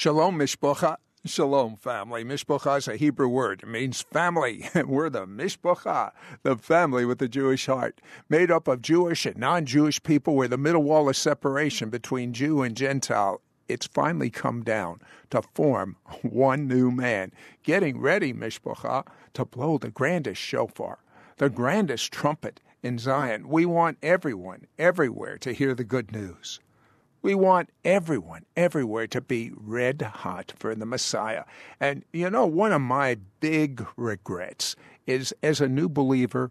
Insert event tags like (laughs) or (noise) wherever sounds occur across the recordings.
Shalom, Mishpocha. Shalom, family. Mishpocha is a Hebrew word. It means family. (laughs) We're the Mishpocha, the family with the Jewish heart, made up of Jewish and non Jewish people. We're the middle wall of separation between Jew and Gentile. It's finally come down to form (laughs) one new man, getting ready, Mishpocha, to blow the grandest shofar, the grandest trumpet in Zion. We want everyone, everywhere, to hear the good news. We want everyone, everywhere to be red hot for the Messiah. And you know, one of my big regrets is as a new believer,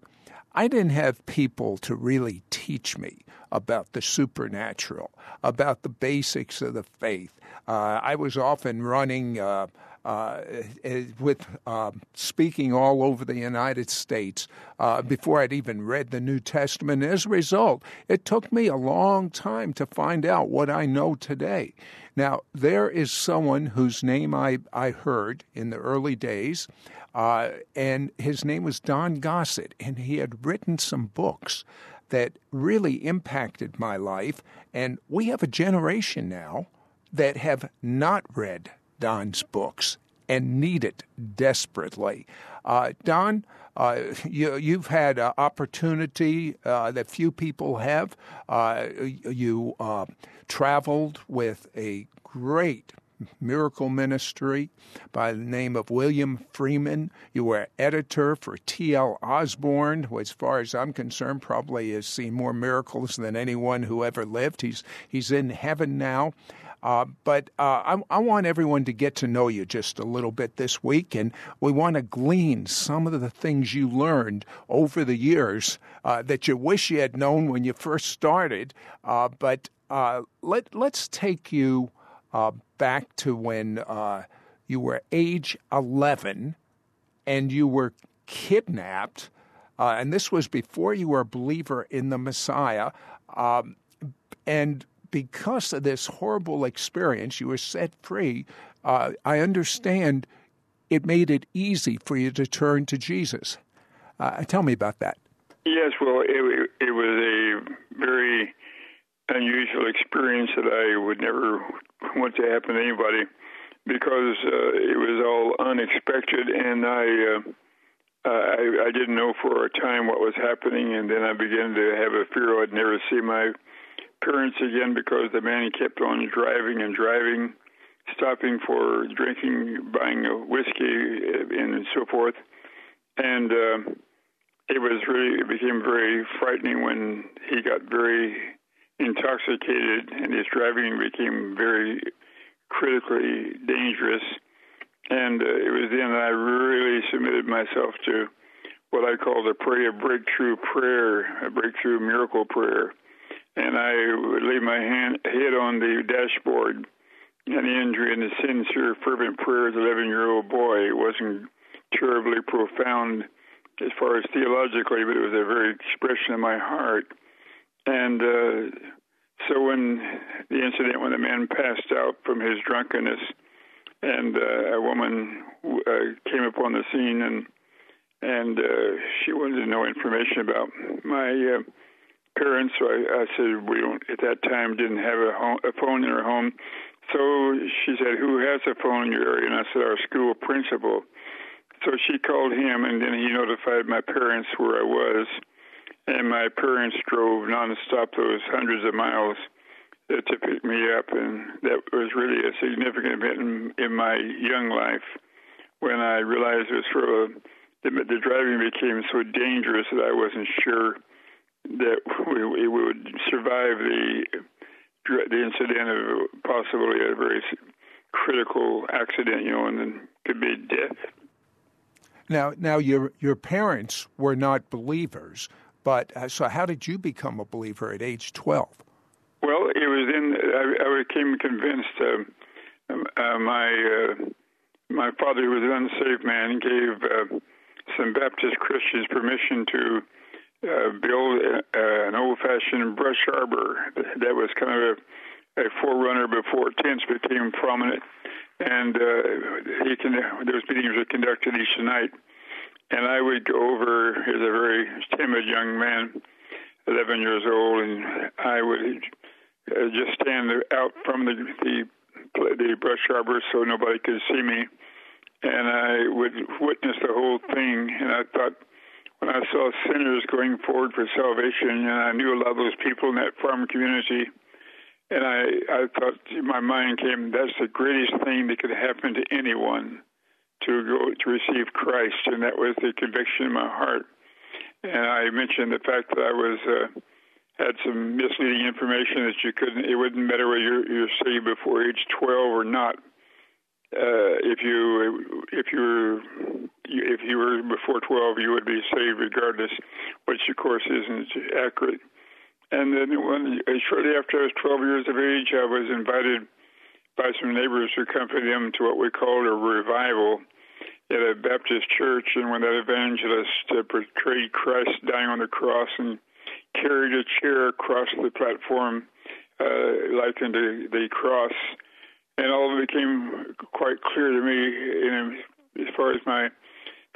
I didn't have people to really teach me about the supernatural, about the basics of the faith. Uh, I was often running. Uh, uh, eh, with uh, speaking all over the United States uh, before I'd even read the New Testament. As a result, it took me a long time to find out what I know today. Now, there is someone whose name I, I heard in the early days, uh, and his name was Don Gossett, and he had written some books that really impacted my life. And we have a generation now that have not read Don's books and need it desperately. Uh, Don, uh, you, you've had an opportunity uh, that few people have. Uh, you uh, traveled with a great miracle ministry by the name of William Freeman. You were editor for T.L. Osborn, who, as far as I'm concerned, probably has seen more miracles than anyone who ever lived. He's he's in heaven now. Uh, but uh, I, I, want everyone to get to know you just a little bit this week, and we want to glean some of the things you learned over the years uh, that you wish you had known when you first started. Uh, but uh, let let's take you back to when you were age 11 and you were kidnapped. and this was before you were a believer in the Messiah. Um, and because of this horrible experience, you were set free. Uh, I understand it made it easy for you to turn to Jesus. Uh, tell me about that. Yes, well, it, it was a very unusual experience that I would never want to happen to anybody because uh, it was all unexpected, and I, uh, I I didn't know for a time what was happening, and then I began to have a fear I'd never see my parents again because the man kept on driving and driving, stopping for drinking, buying a whiskey, uh, and so forth. And uh, it was really it became very frightening when he got very intoxicated and his driving became very critically dangerous. And uh, it was then that I really submitted myself to what I call the prayer breakthrough prayer, a breakthrough miracle prayer and I would lay my hand, head on the dashboard. And the injury and the sincere, fervent prayer of an 11 year old boy. It wasn't terribly profound as far as theologically, but it was a very expression of my heart. And uh, so when the incident when the man passed out from his drunkenness, and uh, a woman uh, came upon the scene and and uh, she wanted to know information about my uh, parents. So I, I said we don't at that time didn't have a, home, a phone in our home. So she said, "Who has a phone in your area?" And I said, "Our school principal." So she called him, and then he notified my parents where I was, and my parents drove nonstop those hundreds of miles uh, to pick me up, and that was really a significant event in, in my young life when I realized it was for a, the, the driving became so dangerous that I wasn't sure that (laughs) we, we would survive the the incident of possibly a very critical accident, you know, and then could be death. Now, now your your parents were not believers, but uh, so how did you become a believer at age twelve? Well, it was in I, I became convinced. Uh, uh, my uh, my father, who was an unsaved man, gave uh, some Baptist Christians permission to uh, build a, an old-fashioned brush arbor that was kind of a, a forerunner before tents became prominent. And uh, he can, those meetings were conducted each night. And I would go over as a very timid young man, 11 years old, and I would uh, just stand out from the, the the brush arbor so nobody could see me, and I would witness the whole thing. And I thought, when I saw sinners going forward for salvation, and I knew a lot of those people in that farm community, and I, I thought my mind came, that's the greatest thing that could happen to anyone to go to receive Christ, and that was the conviction in my heart. And I mentioned the fact that I was uh, had some misleading information that you couldn't. It wouldn't matter whether you're, you're saved before age 12 or not. Uh, if you if you were if you were before 12, you would be saved regardless, which of course isn't accurate. And then when shortly after I was 12 years of age, I was invited by some neighbors to accompany them to what we called a revival at a Baptist church. And when that evangelist uh, portrayed Christ dying on the cross and carried a chair across the platform, uh, like in the, cross, and all of it became quite clear to me, know, as far as my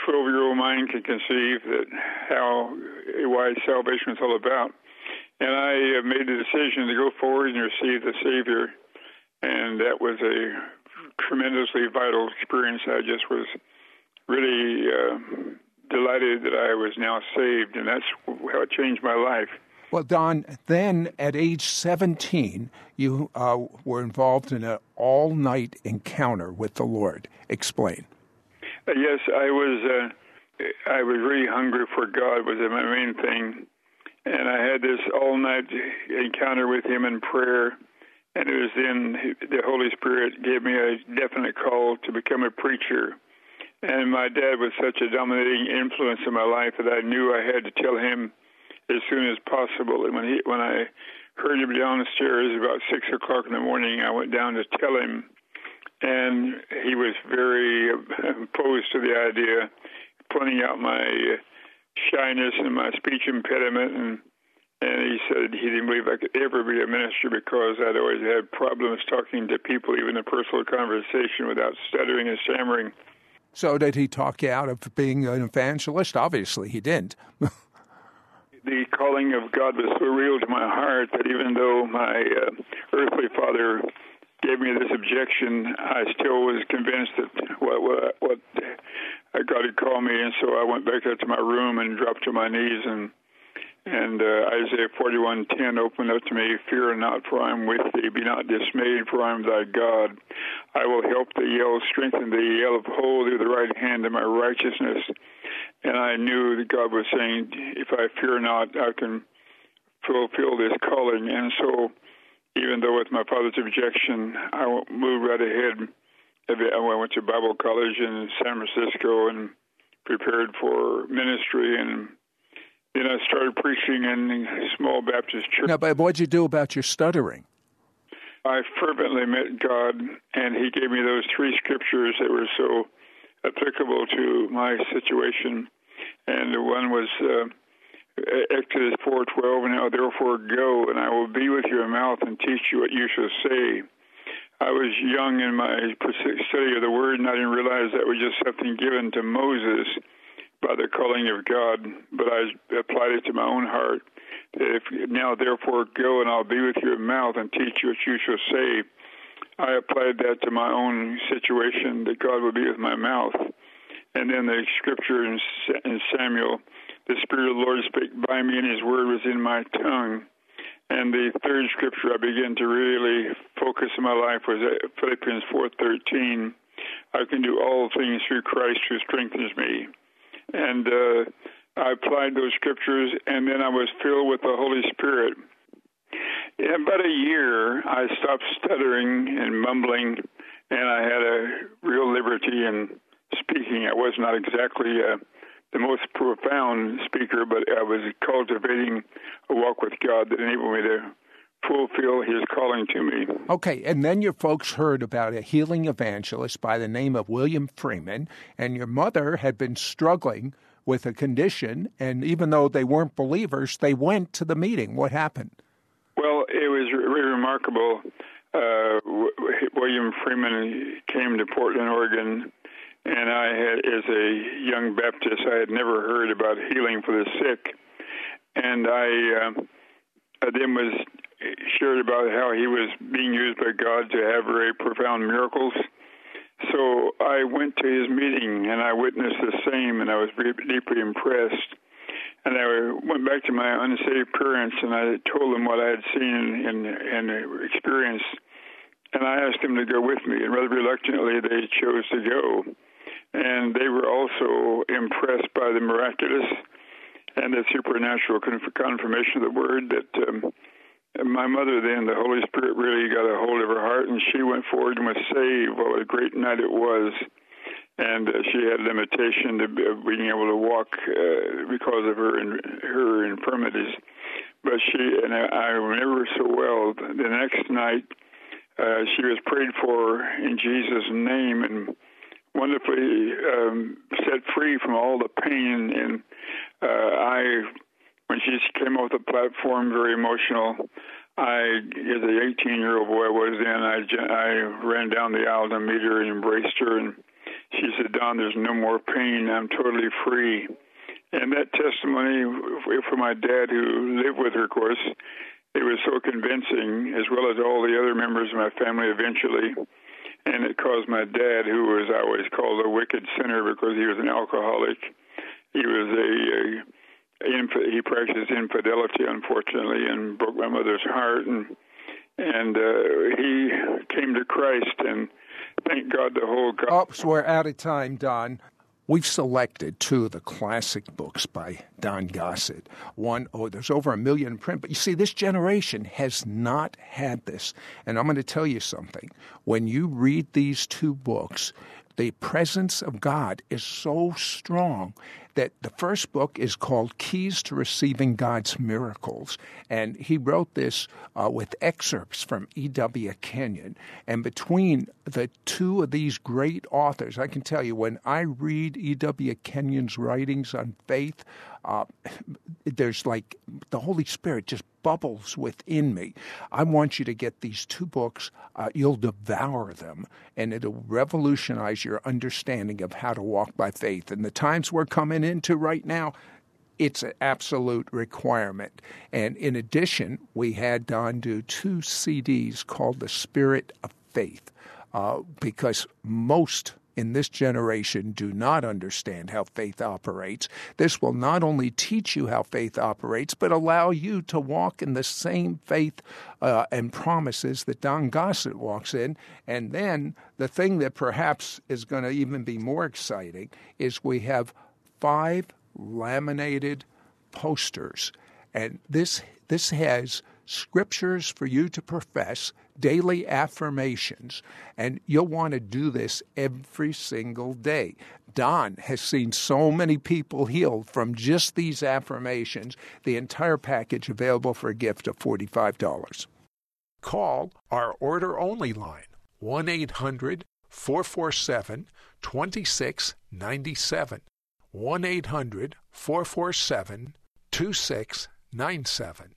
12 year old mind can conceive, that how why salvation is all about. And I made the decision to go forward and receive the Savior and that was a tremendously vital experience. I just was really uh, delighted that I was now saved, and that's how it changed my life. Well, Don, then at age 17, you uh, were involved in an all night encounter with the Lord. Explain. Yes, I was. Uh, I was really hungry for God was my main thing, and I had this all night encounter with Him in prayer and it was then the Holy Spirit gave me a definite call to become a preacher. And my dad was such a dominating influence in my life that I knew I had to tell him as soon as possible. And when he when I heard him down the stairs about six o'clock in the morning, I went down to tell him, and he was very opposed to the idea, pointing out my shyness and my speech impediment and and he said he didn't believe I could ever be a minister because I'd always had problems talking to people, even in personal conversation, without stuttering and stammering. So, did he talk you out of being an evangelist? Obviously, he didn't. (laughs) the calling of God was so real to my heart that even though my uh, earthly father gave me this objection, I still was convinced that what, what, what God had called me, and so I went back up to my room and dropped to my knees and and uh, Isaiah 41:10 opened up to me, "Fear not, for I am with thee. Be not dismayed, for I am thy God. I will help thee. I will strengthen thee. I will uphold thee the right hand of my righteousness." And I knew that God was saying, "If I fear not, I can fulfill this calling." And so, even though with my father's objection, I moved right ahead. I went to Bible college in San Francisco and prepared for ministry and then I started preaching in a small Baptist church. Now, but what'd you do about your stuttering? I fervently met God, and He gave me those three scriptures that were so applicable to my situation. And the one was uh, Exodus 4:12, "Now therefore go, and I will be with your mouth and teach you what you shall say." I was young in my study of the Word, and I didn't realize that was just something given to Moses by the calling of God, but I applied it to my own heart. That if now therefore go and I'll be with your mouth and teach you what you shall say. I applied that to my own situation that God would be with my mouth. And then the scripture in, in Samuel, the Spirit of the Lord spake by me, and His word was in my tongue. And the third scripture I began to really focus in my life was Philippians 4:13. I can do all things through Christ who strengthens me and uh, I applied those scriptures, and then I was filled with the Holy Spirit. In about a year, I stopped stuttering and mumbling, and I had a real liberty in speaking. I was not exactly uh, the most profound speaker, but I was cultivating a walk with God that enabled me to fulfill his calling to me. Okay, and then your folks heard about a healing evangelist by the name of William Freeman, and your mother had been struggling with a condition, and even though they weren't believers, they went to the meeting. What happened? Well, it was really remarkable. Uh, William Freeman came to Portland, Oregon, and I had, as a young Baptist, I had never heard about healing for the sick, and I uh, then was shared about how he was being used by God to have very profound miracles. So I went to his meeting and I witnessed the same, and I was deeply impressed. And I went back to my unsaved parents and I told them what I had seen and, and experienced. And I asked them to go with me, and rather reluctantly, they chose to go. And they were also impressed by the miraculous and the supernatural confirmation of the word that um, my mother then the holy spirit really got a hold of her heart and she went forward and was saved. What a great night it was. And uh, she had limitation to being able to walk uh, because of her in, her infirmities. But she and I, I remember so well. The next night uh, she was prayed for in Jesus name and wonderfully um, set free from all the pain and uh, I when she came off the platform, very emotional. I, as a 18 year old boy I was then, I, I ran down the aisle to meet her and embraced her, and she said, "Don, there's no more pain. I'm totally free." And that testimony for my dad, who lived with her, of course, it was so convincing, as well as all the other members of my family eventually. And it caused my dad, who was always called a wicked sinner because he was an alcoholic, he was a, a he practiced infidelity, unfortunately, and broke my mother's heart. And and uh, he came to Christ, and thank God the whole. God- Oops, we're out of time, Don. We've selected two of the classic books by Don Gossett. One, oh, there's over a million in print, but you see, this generation has not had this. And I'm going to tell you something. When you read these two books, the presence of God is so strong that the first book is called Keys to Receiving God's Miracles. And he wrote this uh, with excerpts from E.W. Kenyon. And between the two of these great authors, I can tell you, when I read E.W. Kenyon's writings on faith, uh, there's like the Holy Spirit just bubbles within me. I want you to get these two books. Uh, you'll devour them, and it'll revolutionize your understanding of how to walk by faith. And the times we're coming into right now, it's an absolute requirement. And in addition, we had Don do two CDs called The Spirit of Faith, uh, because most in this generation do not understand how faith operates. This will not only teach you how faith operates, but allow you to walk in the same faith uh, and promises that Don Gossett walks in. And then the thing that perhaps is going to even be more exciting is we have five laminated posters. And this, this has scriptures for you to profess, daily affirmations, and you'll want to do this every single day. Don has seen so many people healed from just these affirmations, the entire package available for a gift of $45. Call our order only line 1 800 447 2697. 1 800 447 2697.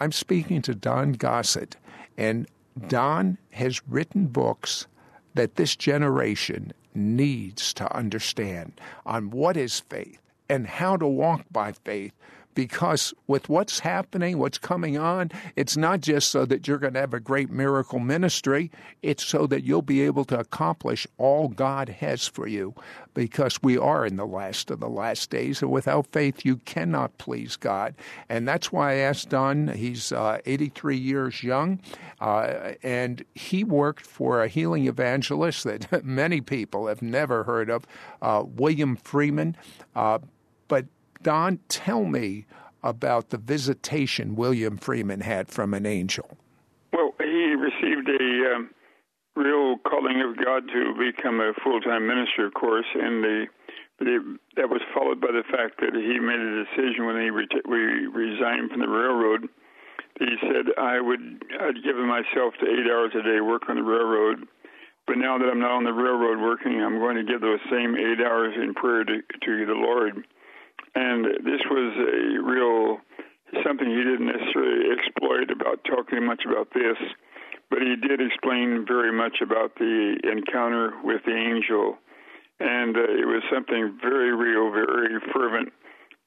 I'm speaking to Don Gossett, and Don has written books that this generation needs to understand on what is faith and how to walk by faith because with what's happening, what's coming on, it's not just so that you're going to have a great miracle ministry, it's so that you'll be able to accomplish all God has for you because we are in the last of the last days. And without faith, you cannot please God. And that's why I asked Don, he's uh, 83 years young, uh, and he worked for a healing evangelist that (laughs) many people have never heard of, uh, William Freeman. Uh, but Don, tell me about the visitation William Freeman had from an angel. Well, he received a um, real calling of God to become a full time minister, of course, and the, the, that was followed by the fact that he made a decision when he re- resigned from the railroad. He said, "I would I'd given myself to eight hours a day work on the railroad." But now that I'm not on the railroad working, I'm going to give those same eight hours in prayer to, to the Lord. And this was a real something he didn't necessarily exploit about talking much about this, but he did explain very much about the encounter with the angel. And uh, it was something very real, very fervent.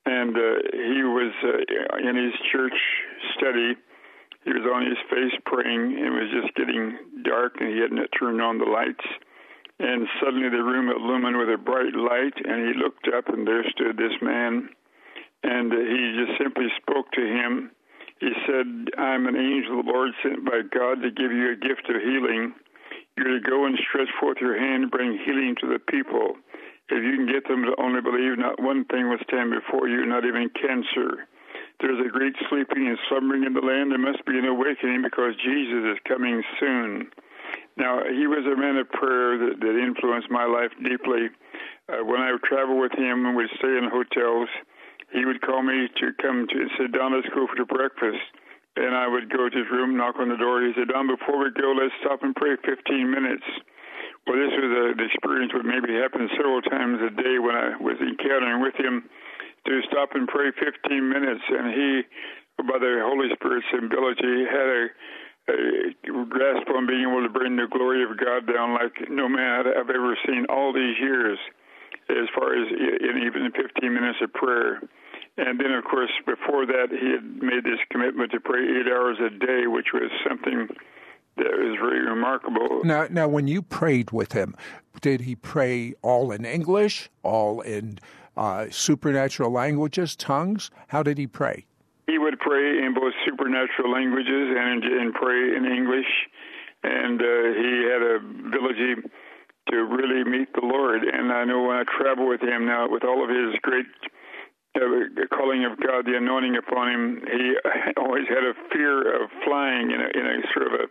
And uh, he was uh, in his church study he was on his face praying, it was just getting dark, and he hadn't turned on the lights. And suddenly the room illumined with a bright light, and he looked up, and there stood this man. And he just simply spoke to him. He said, I'm an angel of the Lord sent by God to give you a gift of healing. You're to go and stretch forth your hand and bring healing to the people. If you can get them to only believe, not one thing will stand before you, not even cancer. There's a great sleeping and slumbering in the land. There must be an awakening because Jesus is coming soon. Now, he was a man of prayer that, that influenced my life deeply. Uh, when I would travel with him and would stay in hotels, he would call me to come to say, Don, let's go for breakfast. And I would go to his room, knock on the door. He said, Don, before we go, let's stop and pray 15 minutes. Well, this was a, an experience that maybe happened several times a day when I was encountering with him to stop and pray 15 minutes. And he, by the Holy Spirit's ability, had a grasp on being able to bring the glory of God down like no man I've ever seen all these years, as far as in even 15 minutes of prayer. And then, of course, before that, he had made this commitment to pray eight hours a day, which was something that was very remarkable. Now, now, when you prayed with him, did he pray all in English, all in uh, supernatural languages, tongues? How did he pray? He would pray in both supernatural languages and, and pray in English. And uh, he had a ability to really meet the Lord. And I know when I travel with him now, with all of his great uh, calling of God, the anointing upon him, he (laughs) always had a fear of flying in a, in a sort of a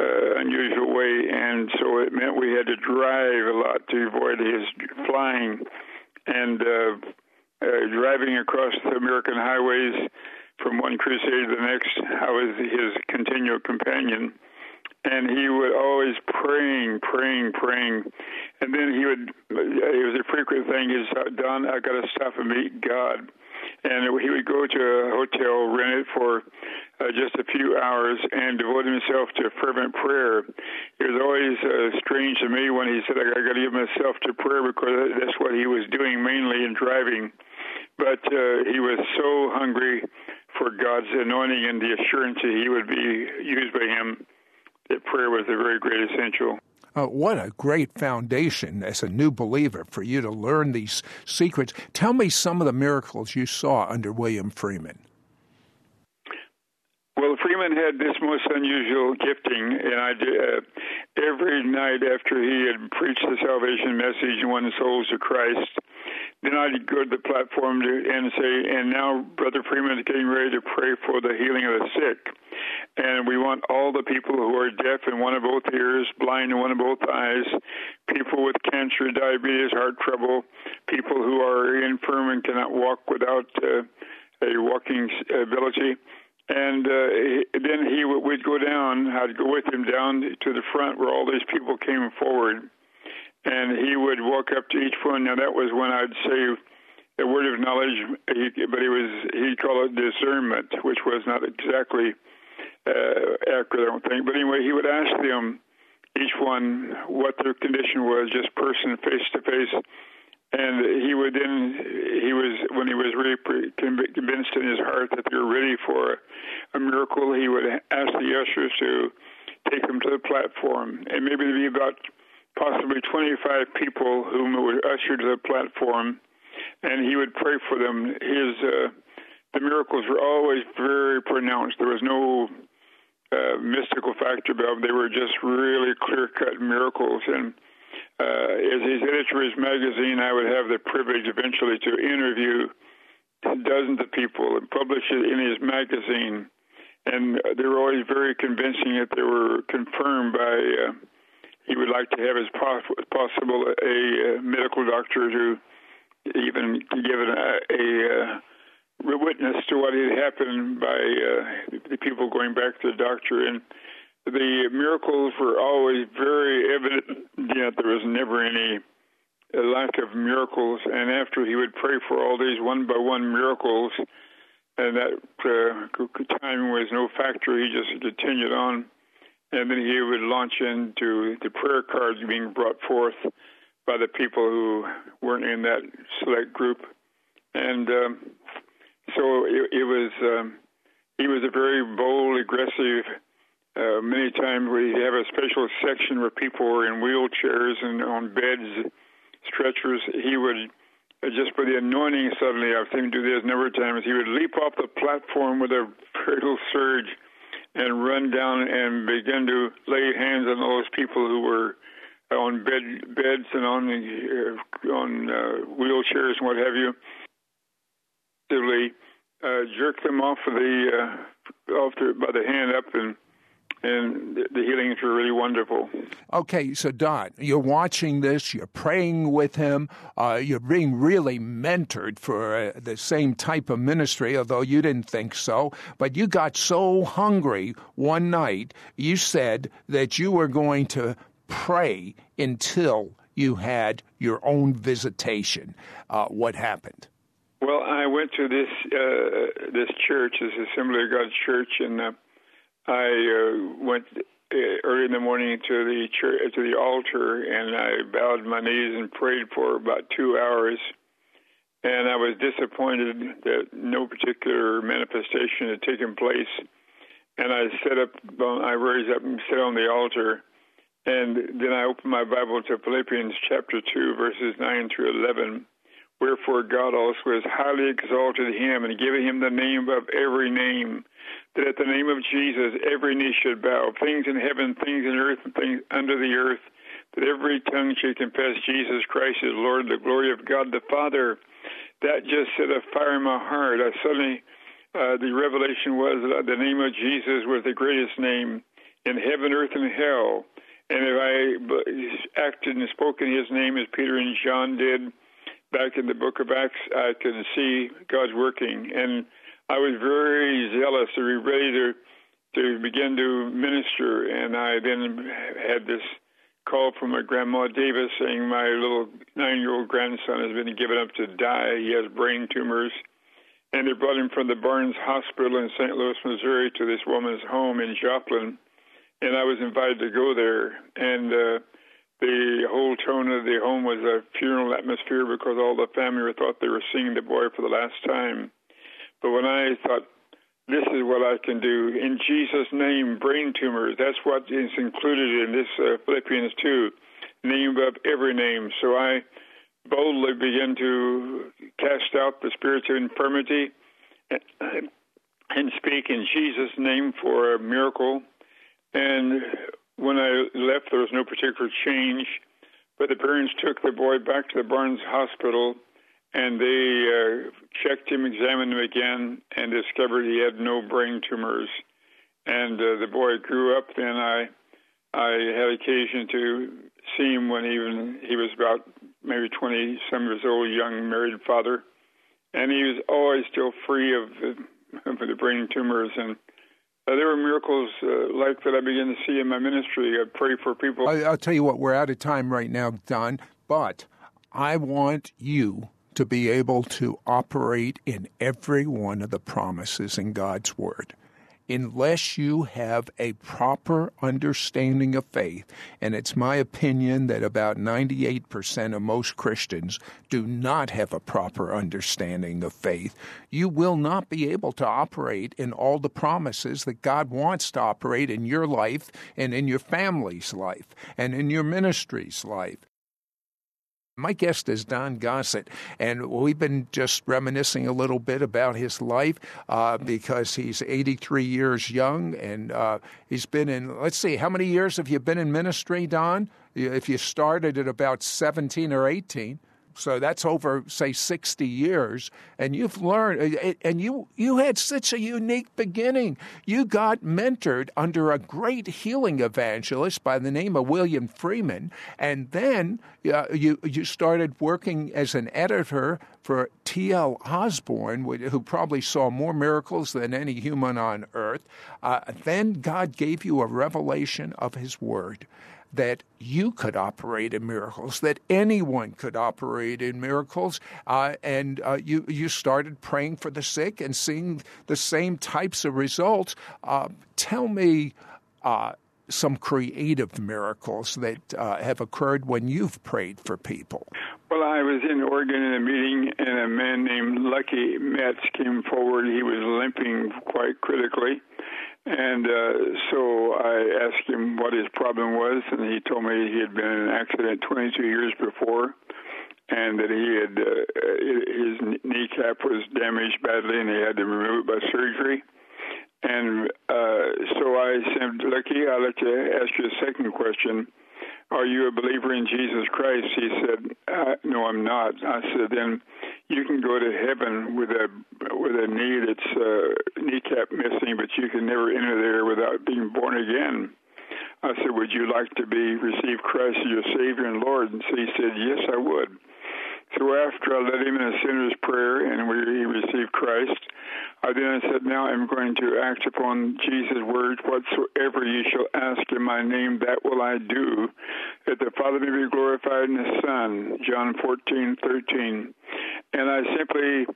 uh, unusual way, and so it meant we had to drive a lot to avoid his flying. And uh, uh, driving across the American highways from one crusade to the next. I was his continual companion. And he would always praying, praying, praying. And then he would, it was a frequent thing, he'd Don, I got to stop and meet God. And he would go to a hotel, rent it for uh, just a few hours, and devote himself to fervent prayer. It was always uh, strange to me when he said, I got to give myself to prayer because that's what he was doing mainly in driving but uh, he was so hungry for God's anointing and the assurance that he would be used by him that prayer was a very great essential. Uh, what a great foundation as a new believer for you to learn these secrets. Tell me some of the miracles you saw under William Freeman. Well, Freeman had this most unusual gifting, and I did, uh, every night after he had preached the salvation message and won souls to Christ, then go to the platform to, and say, and now Brother Freeman is getting ready to pray for the healing of the sick. And we want all the people who are deaf in one of both ears, blind in one of both eyes, people with cancer, diabetes, heart trouble, people who are infirm and cannot walk without uh, a walking ability. And uh, then he would we'd go down. I'd go with him down to the front where all these people came forward and he would walk up to each one. Now that was when I'd say a word of knowledge, he, but he was he called it discernment, which was not exactly uh, accurate, I don't think. But anyway, he would ask them each one what their condition was, just person face to face. And he would then, he was, when he was really convinced in his heart that they were ready for a miracle, he would ask the ushers to take them to the platform. And maybe there'd be about possibly 25 people whom it would usher to the platform, and he would pray for them. His uh, the miracles were always very pronounced. There was no uh, mystical factor about them. They were just really clear-cut miracles. And uh, as his editor of his magazine, I would have the privilege eventually to interview dozens of people and publish it in his magazine. And they were always very convincing that they were confirmed by uh, he would like to have as possible a, a medical doctor to even give a, a, a witness to what had happened by uh, the people going back to the doctor. And the miracles were always very evident, yet there was never any lack of miracles. And after he would pray for all these one by one miracles, and that uh, time was no factor, he just continued on and then he would launch into the prayer cards being brought forth by the people who weren't in that select group, and um, so it, it was um, he was a very bold, aggressive. Uh, many times we have a special section where people were in wheelchairs and on beds, stretchers. He would uh, just for the anointing suddenly, I've seen him do this a number of times. He would leap off the platform with a (laughs) little surge and run down and begin to lay hands on those people who were on bed beds and on uh, on uh, wheelchairs and what have you. Uh, jerk them off of the uh, off the, by the hand up and and the healings were really wonderful. Okay, so Don, you're watching this, you're praying with him, uh, you're being really mentored for uh, the same type of ministry, although you didn't think so. But you got so hungry one night, you said that you were going to pray until you had your own visitation. Uh, what happened? Well, I went to this uh, this church, this Assembly of God church, and uh, I uh, went uh, early in the morning to the church to the altar, and I bowed my knees and prayed for about two hours. And I was disappointed that no particular manifestation had taken place. And I set up, I raised up and sat on the altar, and then I opened my Bible to Philippians chapter 2, verses 9 through 11. Wherefore God also has highly exalted him and given him the name above every name, that at the name of Jesus every knee should bow, things in heaven, things in earth, and things under the earth, that every tongue should confess Jesus Christ is Lord, the glory of God the Father. That just set a fire in my heart. I suddenly, uh, the revelation was that the name of Jesus was the greatest name in heaven, earth, and hell. And if I acted and spoke in his name as Peter and John did back in the book of Acts, I can see God's working. And I was very zealous to be ready to to begin to minister, and I then had this call from my grandma Davis saying my little nine-year-old grandson has been given up to die. He has brain tumors, and they brought him from the Barnes Hospital in St. Louis, Missouri, to this woman's home in Joplin, and I was invited to go there. And uh, the whole tone of the home was a funeral atmosphere because all the family thought they were seeing the boy for the last time. But when I thought, this is what I can do in Jesus' name, brain tumors, that's what is included in this uh, Philippians 2, name above every name. So I boldly began to cast out the spirits of infirmity and speak in Jesus' name for a miracle. And when I left, there was no particular change, but the parents took the boy back to the Barnes Hospital and they uh, checked him, examined him again, and discovered he had no brain tumors. And uh, the boy grew up. Then I, I had occasion to see him when even he was about maybe 20 some years old, young married father, and he was always still free of the, of the brain tumors. And uh, there were miracles uh, like that I began to see in my ministry. I pray for people. I, I'll tell you what, we're out of time right now, Don, but I want you to be able to operate in every one of the promises in God's Word. Unless you have a proper understanding of faith, and it's my opinion that about 98% of most Christians do not have a proper understanding of faith, you will not be able to operate in all the promises that God wants to operate in your life and in your family's life and in your ministry's life. My guest is Don Gossett, and we've been just reminiscing a little bit about his life uh, because he's 83 years young and uh, he's been in, let's see, how many years have you been in ministry, Don? If you started at about 17 or 18. So that's over, say, 60 years. And you've learned, and you, you had such a unique beginning. You got mentored under a great healing evangelist by the name of William Freeman. And then uh, you, you started working as an editor for T.L. Osborn, who probably saw more miracles than any human on earth. Uh, then God gave you a revelation of His Word that you could operate in miracles, that anyone could operate in miracles, uh, and uh, you you started praying for the sick and seeing the same types of results. Uh, tell me. Uh, some creative miracles that uh, have occurred when you've prayed for people. Well, I was in Oregon in a meeting, and a man named Lucky Metz came forward. He was limping quite critically. And uh, so I asked him what his problem was, and he told me he had been in an accident 22 years before, and that he had uh, his kneecap was damaged badly, and he had to remove it by surgery. And uh, so I said, Lucky, I'll let you ask you a second question. Are you a believer in Jesus Christ? He said, No, I'm not. I said, Then you can go to heaven with a with a knee that's uh, kneecap missing, but you can never enter there without being born again. I said, Would you like to be receive Christ as your Savior and Lord? And so he said, Yes, I would. So after I led him in a sinner's prayer and we, he received Christ, I then said, Now I'm going to act upon Jesus' words, whatsoever ye shall ask in my name, that will I do, that the Father may be glorified in the Son. John 14, 13. And I simply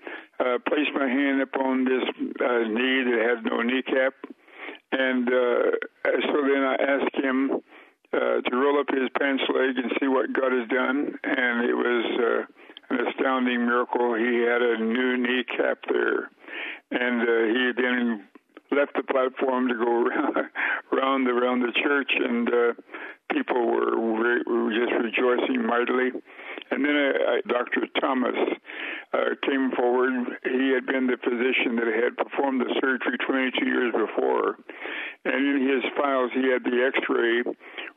uh, placed my hand upon this uh, knee that had no kneecap. And uh, so then I asked him uh, to roll up his pants leg and see what God has done. And it was uh, an astounding miracle. He had a new kneecap there, and uh, he then left the platform to go (laughs) around around, around the church, and uh, people were, re- were just rejoicing mightily. And then uh, Dr. Thomas uh, came forward. He had been the physician that had performed the surgery 22 years before. And in his files, he had the x ray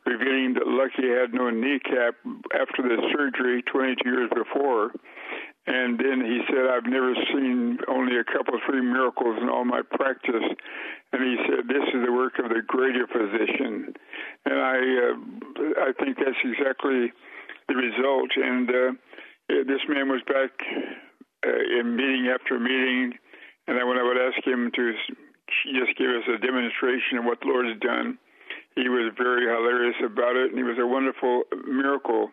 revealing that Lucky had no kneecap after the surgery 22 years before. And then he said, I've never seen only a couple, three miracles in all my practice. And he said, this is the work of the greater physician. And I, uh, I think that's exactly the result. And uh, this man was back uh, in meeting after meeting. And then when I would ask him to just give us a demonstration of what the Lord has done, he was very hilarious about it, and he was a wonderful miracle.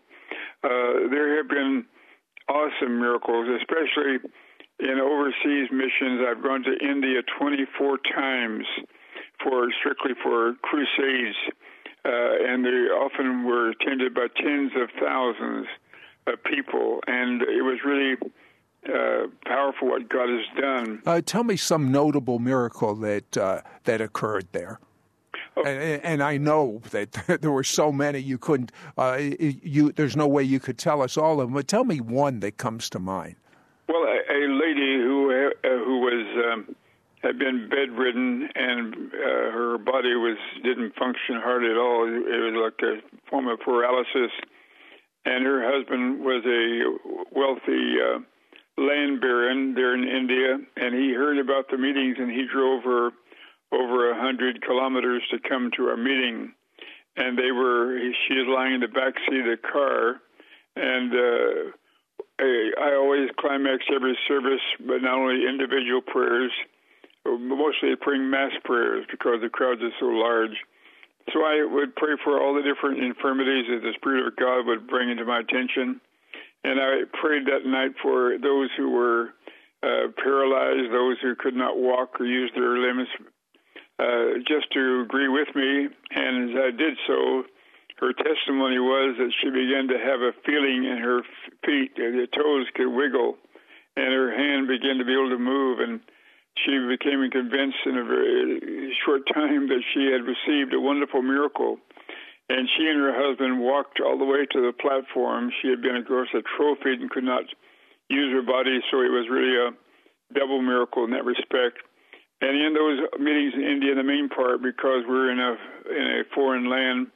Uh, there have been awesome miracles, especially in overseas missions. I've gone to India 24 times for strictly for crusades, and they often were attended by tens of thousands of people, and it was really uh, powerful what God has done. Uh, tell me some notable miracle that uh, that occurred there. Oh. And, and, I know that (laughs) there were so many you couldn't. Uh, you there's no way you could tell us all of them. But tell me one that comes to mind. Well, a, a lady who uh, who was um, had been bedridden and uh, her body was didn't function hardly at all. It was like a form of paralysis, and her husband was a wealthy uh, land baron there in India, and he heard about the meetings and he drove her over a hundred kilometers to come to our meeting, and they were. She is lying in the back seat of the car, and uh, I always climax every service, but not only individual prayers, mostly praying mass prayers because the crowds are so large. So I would pray for all the different infirmities that the Spirit of God would bring into my attention. And I prayed that night for those who were uh, paralyzed, those who could not walk or use their limbs uh, just to agree with me. And as I did so, her testimony was that she began to have a feeling in her feet, the toes could wiggle, and her hand began to be able to move. And she became convinced in a very short time that she had received a wonderful miracle. And she and her husband walked all the way to the platform. She had been, of course, atrophied and could not use her body, so it was really a double miracle in that respect. And in those meetings in India, the main part, because we're in a in a foreign land,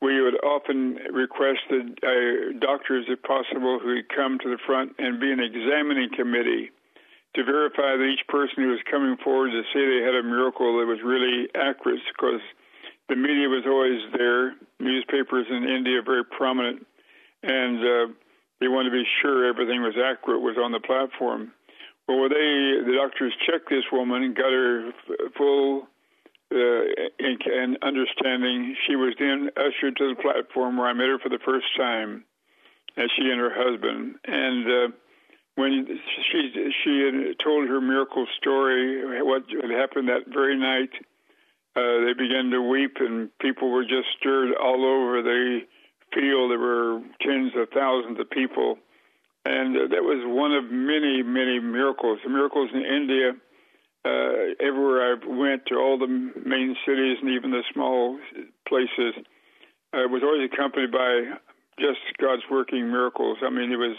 we would often request that uh, doctors, if possible, who would come to the front and be an examining committee to verify that each person who was coming forward to say they had a miracle that was really accurate, because the media was always there. Newspapers in India are very prominent, and uh, they wanted to be sure everything was accurate was on the platform. Well, they the doctors checked this woman and got her full uh, and understanding. She was then ushered to the platform where I met her for the first time, as she and her husband. And uh, when she she had told her miracle story, what had happened that very night, uh, they began to weep, and people were just stirred all over the field. There were tens of thousands of people, and uh, that was one of many, many miracles. The miracles in India. Uh, everywhere I went to all the main cities and even the small places, uh, was always accompanied by just God's working miracles. I mean, it was,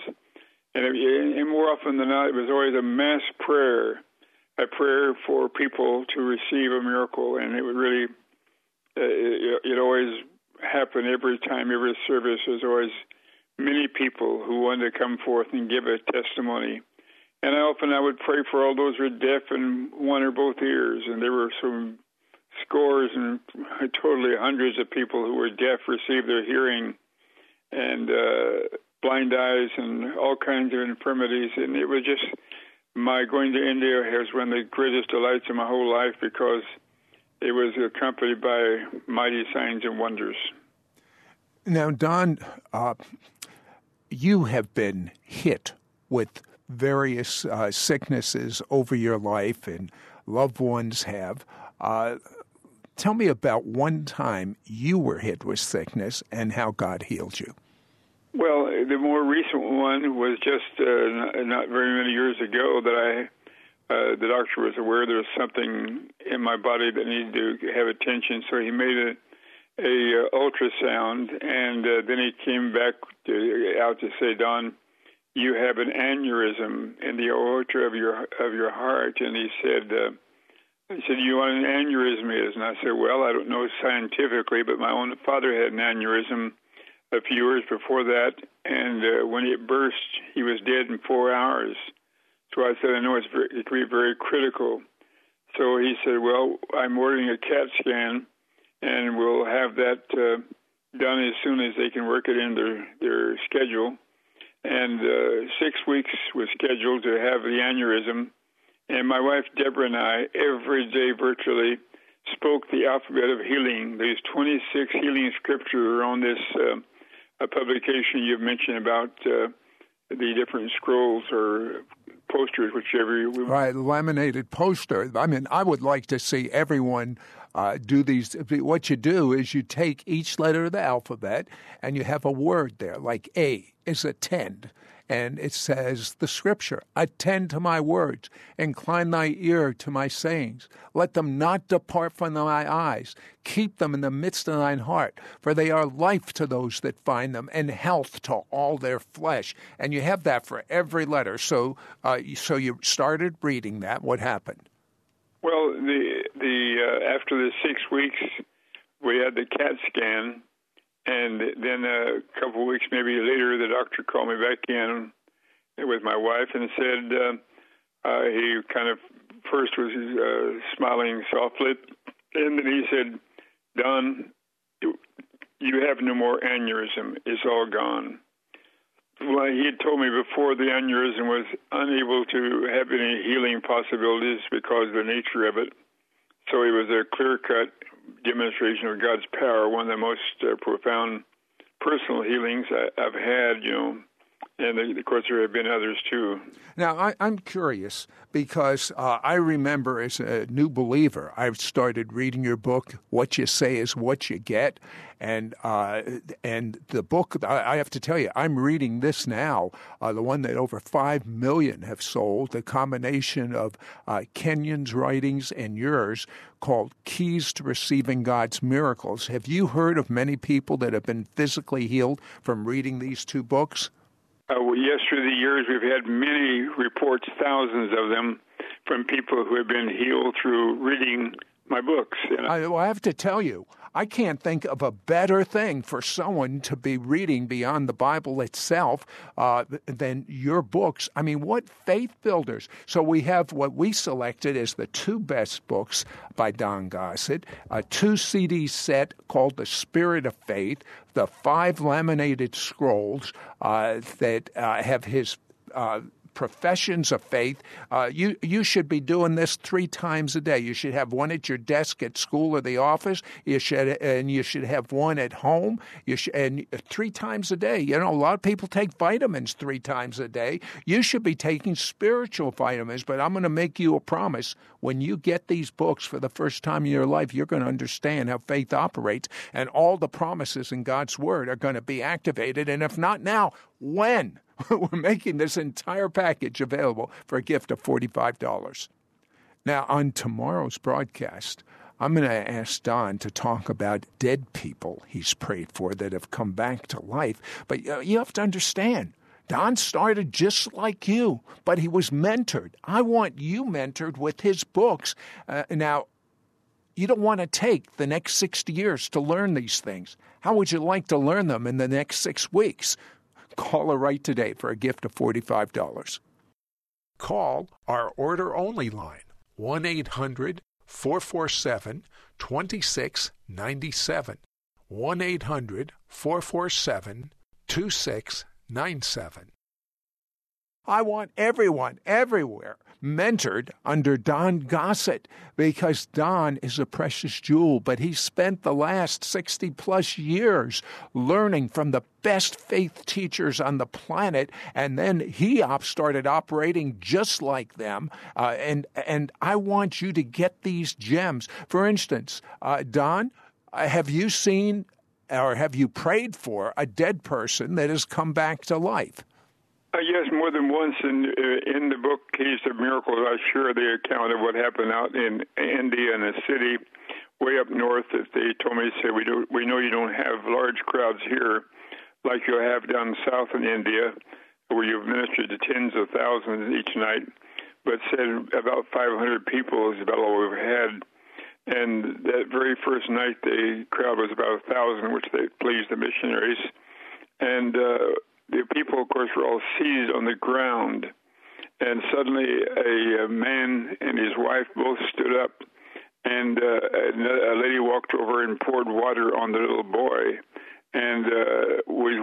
and, it, and more often than not, it was always a mass prayer a prayer for people to receive a miracle, and it would really, uh, it, it always happened every time, every service. There's always many people who wanted to come forth and give a testimony. And I often I would pray for all those who were deaf in one or both ears, and there were some scores and totally hundreds of people who were deaf received their hearing, and uh, blind eyes and all kinds of infirmities, and it was just my going to India has one of the greatest delights of my whole life because it was accompanied by mighty signs and wonders. Now, Don, uh, you have been hit with various uh, sicknesses over your life, and loved ones have. Uh, tell me about one time you were hit with sickness and how God healed you. Well, the more recent one was just uh, not very many years ago that I, uh, the doctor was aware there was something in my body that needed to have attention, so he made a, a uh, ultrasound, and uh, then he came back to, out to say, Don, you have an aneurysm in the aorta of your of your heart, and he said. Uh, he said, "You what an aneurysm is?" And I said, "Well, I don't know scientifically, but my own father had an aneurysm, a few years before that, and uh, when it burst, he was dead in four hours. So I said, I know it's very, it can be very critical. So he said, Well, I'm ordering a CAT scan, and we'll have that uh, done as soon as they can work it in their, their schedule. And uh, six weeks was scheduled to have the aneurysm. And my wife Deborah and I, every day virtually, spoke the alphabet of healing. There's 26 healing scriptures on this uh, a publication you've mentioned about uh, the different scrolls or posters, whichever you want. right, laminated poster. I mean, I would like to see everyone uh, do these. What you do is you take each letter of the alphabet and you have a word there, like A is attend and it says the scripture attend to my words incline thy ear to my sayings. Let them not depart from thy eyes. Keep them in the midst of thine heart for they are life to those that find them and health to all their flesh. And you have that for every letter. So uh, so you started reading that. What happened? Well the the uh, after the six weeks we had the cat scan and then a couple of weeks, maybe later, the doctor called me back in with my wife and said uh, uh, he kind of first was uh, smiling softly, and then he said, "Don, you have no more aneurysm. It's all gone." Well, he had told me before the aneurysm was unable to have any healing possibilities because of the nature of it. So it was a clear cut demonstration of God's power, one of the most uh, profound personal healings I, have had, you know, and of course there have been others too. Now I, am curious because uh, I remember as a new believer, I started reading your book. What you say is what you get, and uh, and the book. I, have to tell you, I'm reading this now, uh, the one that over five million have sold. The combination of uh, Kenyon's writings and yours, called "Keys to Receiving God's Miracles." Have you heard of many people that have been physically healed from reading these two books? Uh, yes, through the years, we've had many reports, thousands of them, from people who have been healed through reading my books. You know? I, well, I have to tell you, I can't think of a better thing for someone to be reading beyond the Bible itself uh, than your books. I mean, what faith builders. So we have what we selected as the two best books by Don Gossett, a two CD set called The Spirit of Faith, the five laminated scrolls uh, that uh, have his uh, professions of faith. Uh, you you should be doing this three times a day. You should have one at your desk at school or the office. You should and you should have one at home. You should and three times a day. You know, a lot of people take vitamins three times a day. You should be taking spiritual vitamins. But I'm going to make you a promise: when you get these books for the first time in your life, you're going to understand how faith operates, and all the promises in God's Word are going to be activated. And if not now, when? (laughs) We're making this entire package available for a gift of $45. Now, on tomorrow's broadcast, I'm going to ask Don to talk about dead people he's prayed for that have come back to life. But you have to understand, Don started just like you, but he was mentored. I want you mentored with his books. Uh, now, you don't want to take the next 60 years to learn these things. How would you like to learn them in the next six weeks? Call a right today for a gift of $45. Call our order only line 1 800 447 2697. 1 800 447 2697. I want everyone, everywhere, mentored under Don Gossett because Don is a precious jewel, but he spent the last 60 plus years learning from the best faith teachers on the planet, and then he op- started operating just like them. Uh, and and I want you to get these gems. For instance, uh, Don, uh, have you seen or have you prayed for a dead person that has come back to life? Uh, yes, more than once in uh, in the book Keys of Miracles, I share the account of what happened out in India in a city way up north. That they told me, say we do we know you don't have large crowds here, like you have down south in India, where you've ministered to tens of thousands each night. But said about 500 people is about all we've had. And that very first night, the crowd was about a thousand, which they pleased the missionaries. And uh, the people, of course, were all seated on the ground. And suddenly, a, man and his wife both stood up, and uh, a lady walked over and poured water on the little boy. And uh, was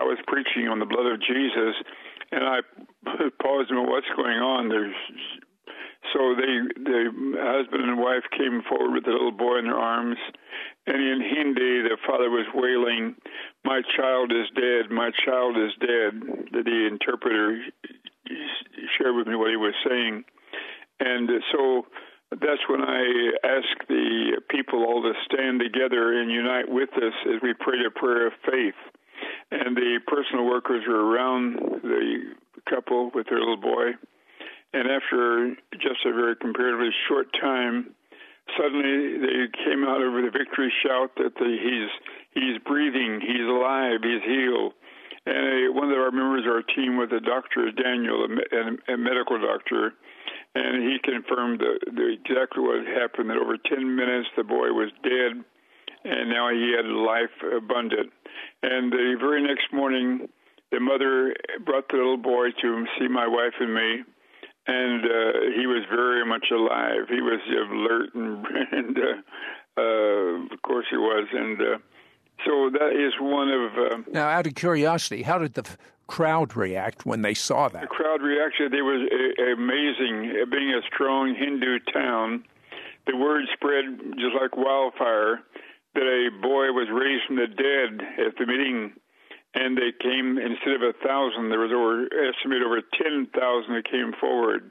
I was preaching on the blood of Jesus, and I (laughs) paused and went, what's going on? There's so they, the husband and wife came forward with the little boy in their arms, and in Hindi, the father was wailing, "My child is dead! My child is dead!" The interpreter shared with me what he was saying, and so that's when I asked the people all to stand together and unite with us as we prayed a prayer of faith. And the personal workers were around the couple with their little boy and after just a very comparatively short time, suddenly they came out over the victory shout that the, he's he's breathing, he's alive, he's healed. And a, one of our members of our team was a doctor, Daniel, a, a medical doctor, and he confirmed the, the, exactly what had happened. That over 10 minutes the boy was dead, and now he had life abundant. And the very next morning, the mother brought the little boy to see my wife and me and uh, he was very much alive. He was alert, and, (laughs) and uh, uh, of course he was, and uh, so that is one of. Uh, now, out of curiosity, how did the crowd react when they saw that? The crowd reaction it was a, amazing. Being a strong Hindu town, the word spread just like wildfire that a boy was raised from the dead at the meeting and they came instead of a thousand, there was over estimated over ten thousand that came forward.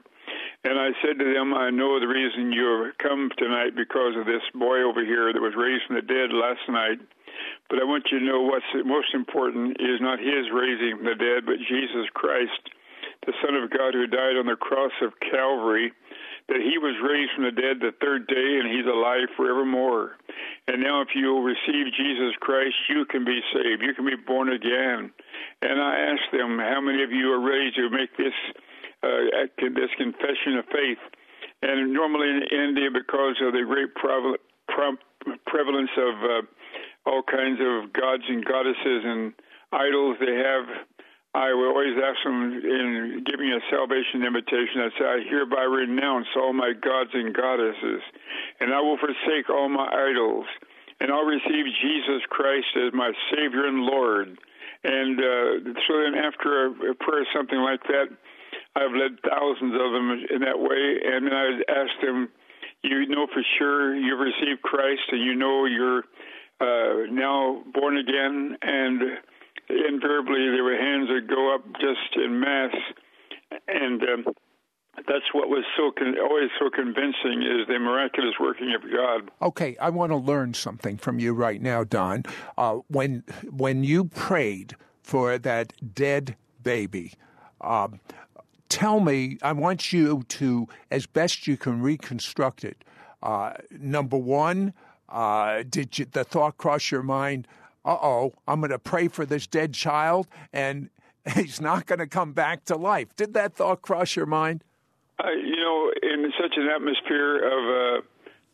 And I said to them, I know the reason you have come tonight because of this boy over here that was raised from the dead last night. But I want you to know what's most important is not his raising from the dead, but Jesus Christ, the Son of God who died on the cross of Calvary that he was raised from the dead the third day and he's alive forevermore. And now, if you receive Jesus Christ, you can be saved. You can be born again. And I asked them, how many of you are ready to make this uh, this confession of faith? And normally in India, because of the great prevalence of uh, all kinds of gods and goddesses and idols, they have I will always ask them in giving a salvation invitation. I say, I hereby renounce all my gods and goddesses, and I will forsake all my idols, and I'll receive Jesus Christ as my Savior and Lord. And uh, so then, after a, prayer something like that, I've led thousands of them in that way, and then I asked them, "You know for sure you've received Christ, and you know you're uh, now born again?" And invariably, there were hands that go up just in mass, and um, that's what was so con- always so convincing is the miraculous working of God. Okay, I want to learn something from you right now, Don. Uh, when when you prayed for that dead baby, uh, tell me. I want you to, as best you can, reconstruct it. Uh, number one, uh, did you, the thought cross your mind? Uh oh, I'm going to pray for this dead child, and (laughs) he's not going to come back to life. Did that thought cross your mind? Uh, you know, in such an atmosphere of uh,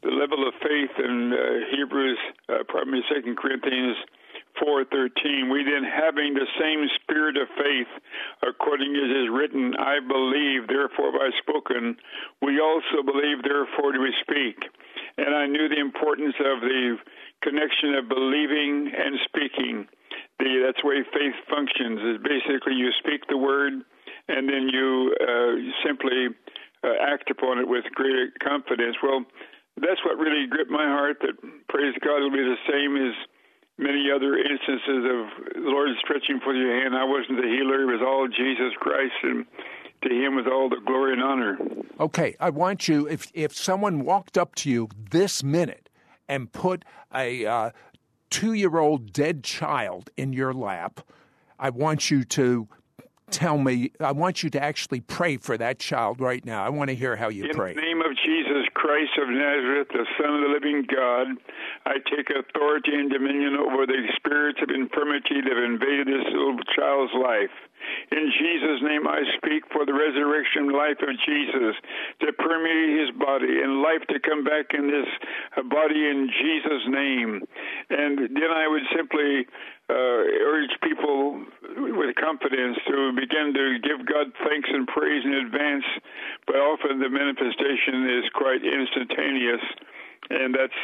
the level of faith in uh, Hebrews, uh, Second Corinthians four thirteen, we then having the same spirit of faith, according as is written, I believe, therefore have I spoken. We also believe, therefore do we speak. And I knew the importance of the connection of believing and speaking. The, that's the way faith functions. Is basically you speak the word, and then you uh, simply uh, act upon it with greater confidence. Well, that's what really gripped my heart. That praise God will be the same as many other instances of the Lord stretching for your hand. I wasn't the healer; it was all Jesus Christ, and to Him was all the glory and honor. Okay, I want you. If if someone walked up to you this minute and put a uh, two-year-old dead child in your lap, I want you to tell me, I want you to actually pray for that child right now. I want to hear how you In pray. In the name of Jesus Christ of Nazareth, the Son of the living God, I take authority and dominion over the spirits of infirmity that have invaded this little child's life. In Jesus' name, I speak for the resurrection life of Jesus to permeate his body and life to come back in this body in Jesus' name. And then I would simply uh, urge people with confidence to begin to give God thanks and praise in advance, but often the manifestation is quite instantaneous, and that's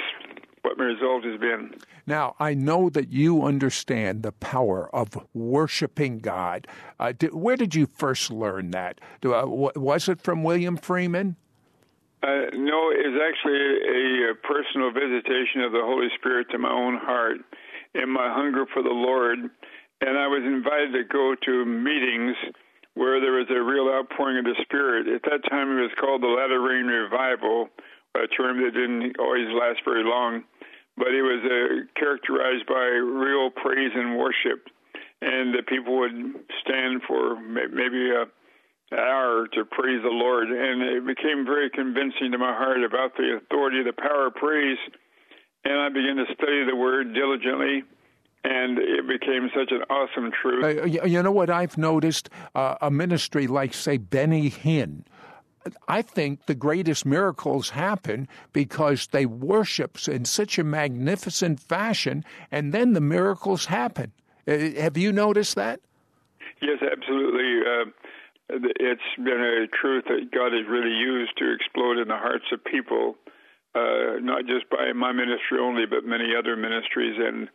what my result has been. Now, I know that you understand the power of worshiping God. Uh, did, where did you first learn that? Do, uh, was it from William Freeman? Uh, no, it's actually a, a, personal visitation of the Holy Spirit to my own heart and my hunger for the Lord. And I was invited to go to meetings where there was a real outpouring of the Spirit. At that time, it was called the Latter Rain Revival, a term that didn't always last very long but it was uh, characterized by real praise and worship. And the people would stand for maybe a an hour to praise the Lord, and it became very convincing to my heart about the authority, the power of praise. And I began to study the Word diligently, and it became such an awesome truth. Uh, you know what I've noticed? Uh, a ministry like, say, Benny Hinn I think the greatest miracles happen because they worship in such a magnificent fashion, and then the miracles happen. Uh, have you noticed that? Yes, absolutely. Uh, it's been a truth that God has really used to explode in the hearts of people, uh, not just by my ministry only, but many other ministries. And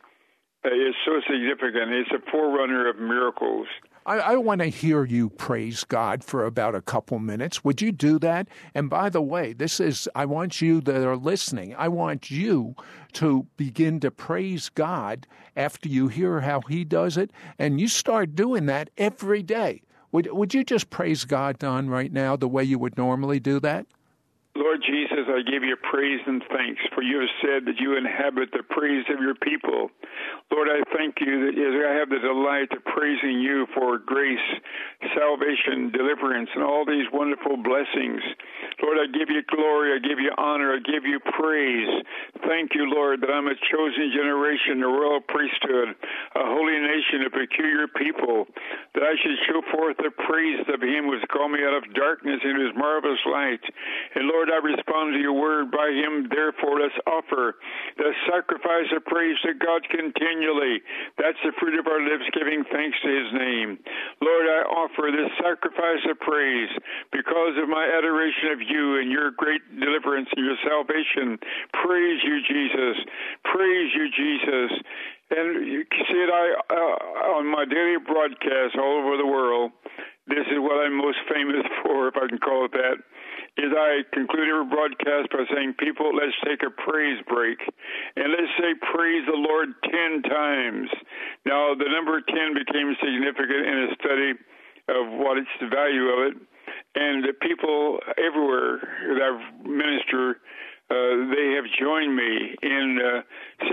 uh, it's so significant. It's a forerunner of miracles. I, I want to hear you praise God for about a couple minutes. Would you do that? And by the way, this is, I want you that are listening, I want you to begin to praise God after you hear how He does it. And you start doing that every day. Would, would you just praise God, Don, right now, the way you would normally do that? Lord Jesus, I give you praise and thanks, for you have said that you inhabit the praise of your people. Lord, I thank you that as I have the delight of praising you for grace, salvation, deliverance, and all these wonderful blessings. Lord, I give you glory, I give you honor, I give you praise. Thank you, Lord, that I'm a chosen generation, a royal priesthood, a holy nation, a peculiar people, that I should show forth the praise of him who has called me out of darkness into his marvelous light. And Lord, I respond to your word by him, therefore let's offer the sacrifice of praise to God continually. That's the fruit of our lips, giving thanks to his name. Lord, I offer this sacrifice of praise because of my adoration of you and your great deliverance and your salvation. Praise you, Jesus. Praise you, Jesus. And you see it I, uh, on my daily broadcast all over the world this is what I'm most famous (laughs) for, if I can call it that, is I conclude every broadcast by saying, people, let's take a praise break. And let's say, praise the Lord 10 times. Now, the number 10 became significant in a study of what it's the value of it. And the people everywhere that I've ministered, uh, they have joined me in uh,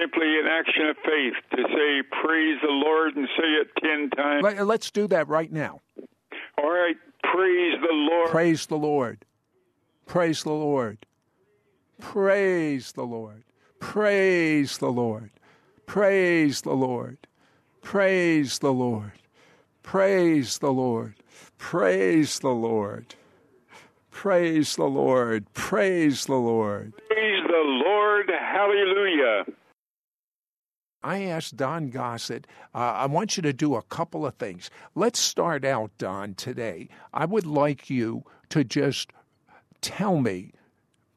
simply an action of faith to say, praise the Lord and say it 10 times. Let's do that right now. All right. Praise the Lord. Praise the Lord. Praise the Lord. Praise the Lord. Praise the Lord. Praise the Lord. Praise the Lord. Praise the Lord. Praise the Lord. Praise the Lord. Praise the Lord. Praise the Lord. Praise the Lord. Hallelujah. I asked Don Gossett, uh, I want you to do a couple of things. Let's start out, Don, today. I would like you to just tell me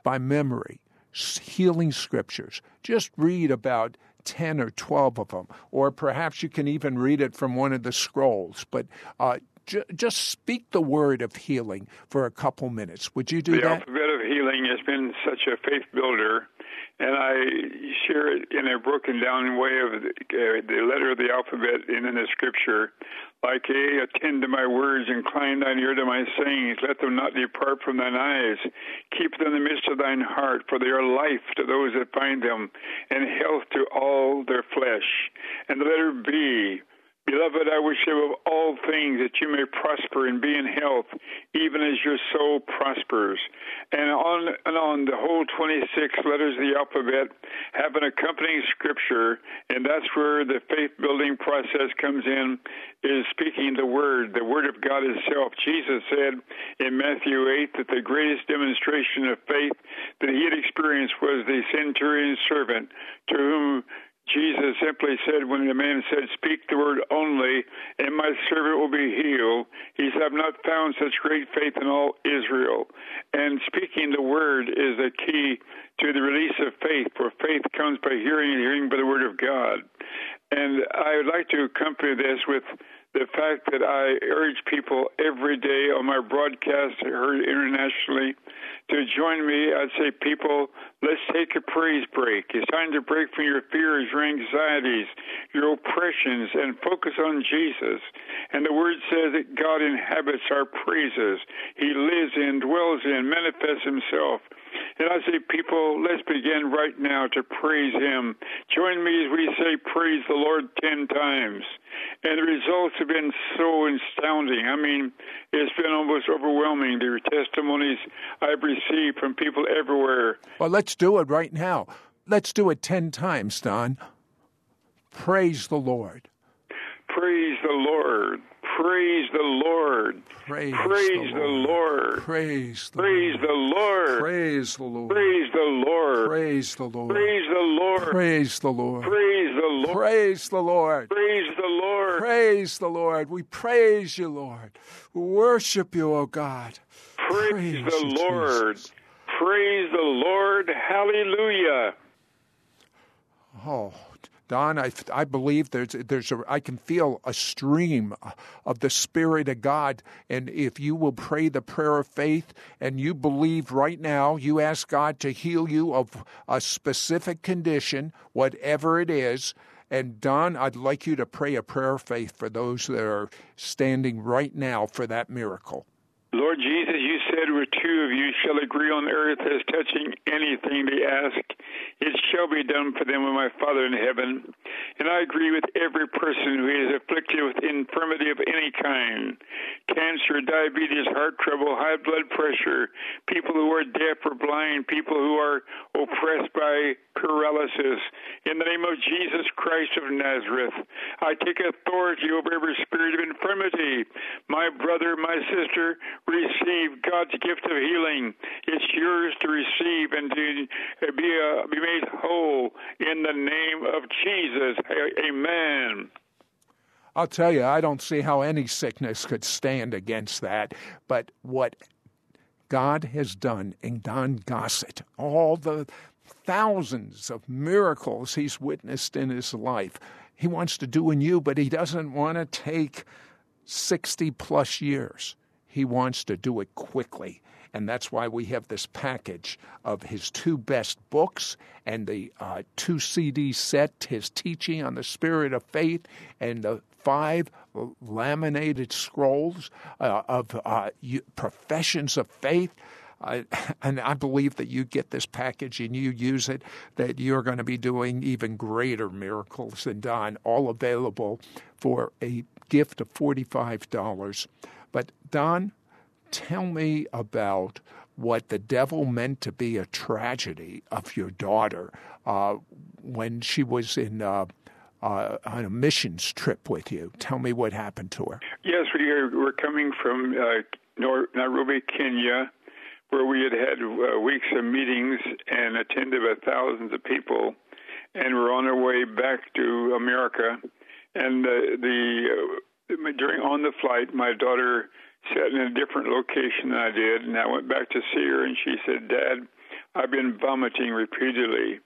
by memory healing scriptures. Just read about 10 or 12 of them, or perhaps you can even read it from one of the scrolls. But uh, j- just speak the word of healing for a couple minutes. Would you do that? Has been such a faith builder and I share it in a broken down way of the, uh, the letter of the alphabet in, in the scripture. Like A, attend to my words, incline thine ear to my sayings, let them not depart from thine eyes. Keep them in the midst of thine heart, for they are life to those that find them, and health to all their flesh. And the letter B, Beloved, I wish above all things that you may prosper and be in health, even as your soul prospers. And on and on, the whole 26 letters of the alphabet have an accompanying scripture, and that's where the faith building process comes in, is speaking the word, the word of God itself. Jesus said in Matthew 8 that the greatest demonstration of faith that he had experienced was the centurion's servant to whom Jesus simply said when the man said, Speak the word only, and my servant will be healed, he said, I've not found such great faith in all Israel. And speaking the word is the key to the release of faith, for faith comes by hearing and hearing by the word of God. And I would like to accompany this with the fact that I urge people every day on my broadcast, heard internationally, to join me. I'd say, people, let's take a praise break. It's time to break from your fears, your anxieties, your oppressions, and focus on Jesus. And the word says that God inhabits our praises. He lives in, dwells in, manifests himself. And I say, people, let's begin right now to praise Him. Join me as we say, Praise the Lord 10 times. And the results have been so astounding. I mean, it's been almost overwhelming, the testimonies I've received from people everywhere. Well, let's do it right now. Let's do it 10 times, Don. Praise the Lord. Praise the Lord. Praise the Lord. Praise, Praise the, Lord. Lord. Praise the Praise the Lord. Praise the Lord. Praise the Lord. Praise the Lord. Praise the Lord. Praise the Lord. Praise the Lord. Praise the Lord. Praise the Lord. Praise the Lord. We praise you, Lord. We worship you, O God. Praise the you, Lord. Jesus. Praise the Lord. Hallelujah. Oh, Don, I, I believe there's there's a I can feel a stream of the Spirit of God, and if you will pray the prayer of faith and you believe right now, you ask God to heal you of a specific condition, whatever it is. And Don, I'd like you to pray a prayer of faith for those that are standing right now for that miracle. Lord Jesus, where two of you shall agree on earth as touching anything they ask, it shall be done for them with my Father in heaven. And I agree with every person who is afflicted with infirmity of any kind cancer, diabetes, heart trouble, high blood pressure, people who are deaf or blind, people who are oppressed by paralysis. In the name of Jesus Christ of Nazareth, I take authority over every spirit of infirmity. My brother, my sister, receive God's gift of healing. It's yours to receive and to be, uh, be made whole in the name of Jesus. Amen. I'll tell you, I don't see how any sickness could stand against that. But what God has done in Don Gossett, all the thousands of miracles he's witnessed in his life, he wants to do in you, but he doesn't want to take 60 plus years. He wants to do it quickly. And that's why we have this package of his two best books and the uh, two CD set, his teaching on the spirit of faith, and the five laminated scrolls uh, of uh, professions of faith. (laughs) And I believe that you get this package and you use it, that you're going to be doing even greater miracles than Don, all available for a gift of $45. But Don, tell me about what the devil meant to be a tragedy of your daughter uh, when she was in uh, uh, on a missions trip with you. Tell me what happened to her. Yes, we are, coming from uh, Nairobi, Kenya, where we had had uh, weeks of meetings and attended by thousands of people, and we're on our way back to America. And uh, the during on the flight, my daughter sat in a different location than I did, and I went back to see her, and she said, "Dad, I've been vomiting repeatedly."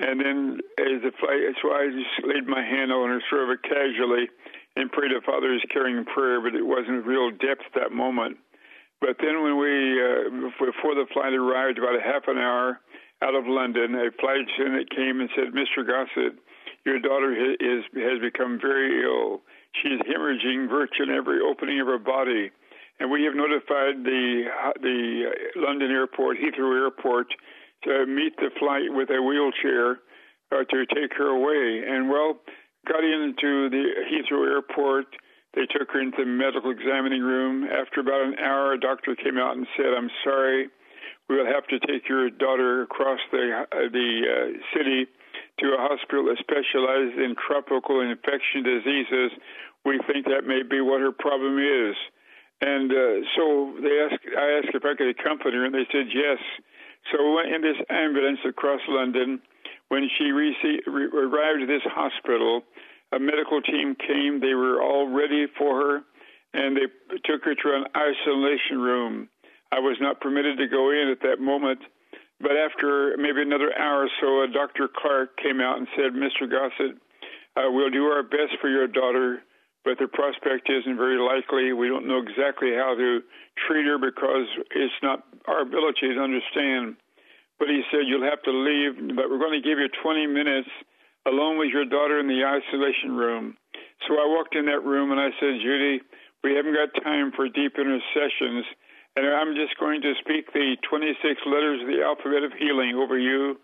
And then, as the flight, so I just laid my hand on her sort of casually and prayed to Father's caring prayer, but it wasn't real depth that moment. But then, when we uh, before the flight arrived, about a half an hour out of London, a flight attendant came and said, "Mr. Gossett, your daughter is has become very ill." She's hemorrhaging virtually every opening of her body. And we have notified the the London airport, Heathrow Airport, to meet the flight with a wheelchair uh, to take her away. And well, got into the Heathrow Airport. They took her into the medical examining room. After about an hour, a doctor came out and said, "I'm sorry, we will have to take your daughter across the uh, the uh, city to a hospital that specializes in tropical infection diseases, we think that may be what her problem is. And uh, so they asked, I asked if I could accompany her, and they said yes. So we went in this ambulance across London. When she received, re- arrived at this hospital, a medical team came. They were all ready for her, and they took her to an isolation room. I was not permitted to go in at that moment but after maybe another hour or so, Dr. Clark came out and said, Mr. Gossett, uh, we'll do our best for your daughter, but the prospect isn't very likely. We don't know exactly how to treat her because it's not our ability to understand. But he said, You'll have to leave, but we're going to give you 20 minutes alone with your daughter in the isolation room. So I walked in that room and I said, Judy, we haven't got time for deep intercessions and I'm just going to speak the 26 letters of the alphabet of healing over you.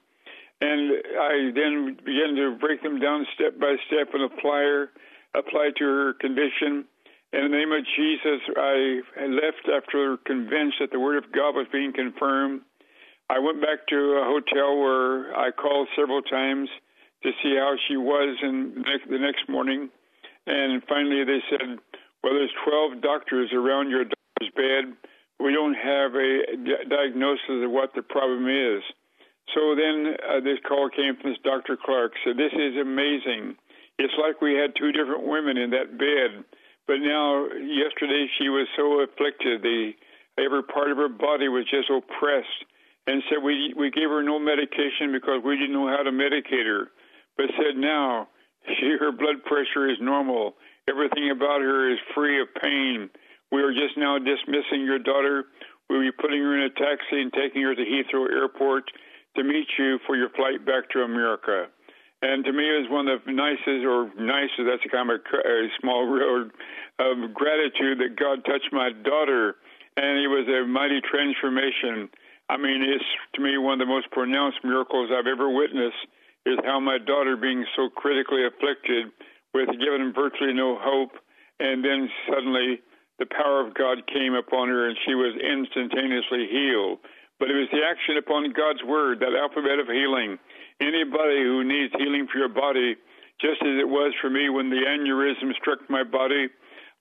And I then begin to break them down step by step and apply, apply to her condition. In the name of Jesus, I left after convinced that the Word of God was being confirmed. I went back to a hotel where I called several times to see how she was in the next morning. And finally, they said, Well, there's 12 doctors around your daughter's bed we don't have a diagnosis of what the problem is. So then uh, this call came from this Dr. Clark. Said, "This is amazing. It's like we had two different women in that bed, but now yesterday she was so afflicted, the every part of her body was just oppressed." And said we we gave her no medication because we didn't know how to medicate her, but said now (laughs) she her blood pressure is normal. Everything about her is free of pain we are just now dismissing your daughter. We'll be putting her in a taxi and taking her to Heathrow Airport to meet you for your flight back to America. And to me, it was one of the nicest, or nicest, that's a kind of a, small (laughs) word of gratitude that God touched my daughter. And it was a mighty transformation. I mean, it's to me one of the most pronounced miracles I've ever witnessed is how my daughter, being so critically afflicted with given virtually no hope, and then suddenly the power of God came upon her and she was instantaneously healed. But it was the action upon God's word, that alphabet of healing. Anybody who needs healing for your body, just as it was for me when the aneurysm struck my body,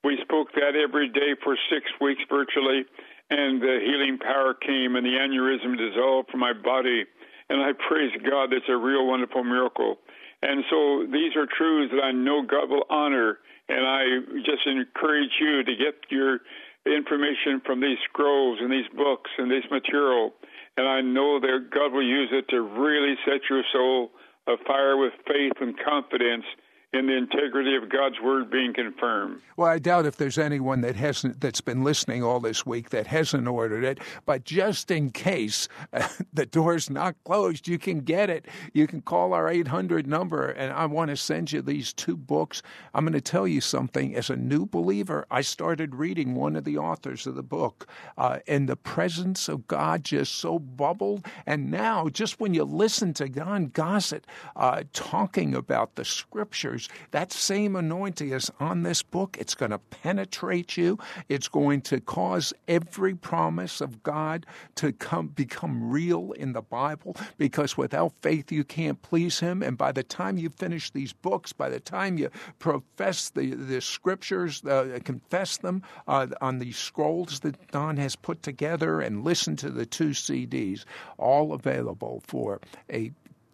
we spoke that every day for six weeks virtually, and the healing power came and the aneurysm dissolved from my body. And I praise God, that's a real wonderful miracle. And so these are truths that I know God will honor and I just encourage you to get your information from these scrolls and these books and this material. And I know that God will use it to really set your soul afire with faith and confidence in the integrity of God's word being confirmed. Well, I doubt if there's anyone that hasn't that's been listening all this week that hasn't ordered it. But just in case (laughs) the door's not closed, you can get it. You can call our 800 number, and I want to send you these two books. I'm going to tell you something. As a new believer, I started reading one of the authors of the book, uh, and the presence of God just so bubbled. And now, just when you listen to Don Gossett uh, talking about the scriptures that same anointing is on this book. It's going to penetrate you. It's going to cause every promise of God to come become real in the Bible because without faith you can't please him and by the time you finish these books, by the time you profess the, the scriptures, uh, confess them uh, on these scrolls that Don has put together and listen to the two CDs, all available for a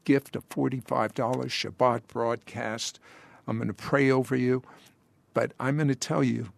gift of $45 Shabbat broadcast. I'm going to pray over you, but I'm going to tell you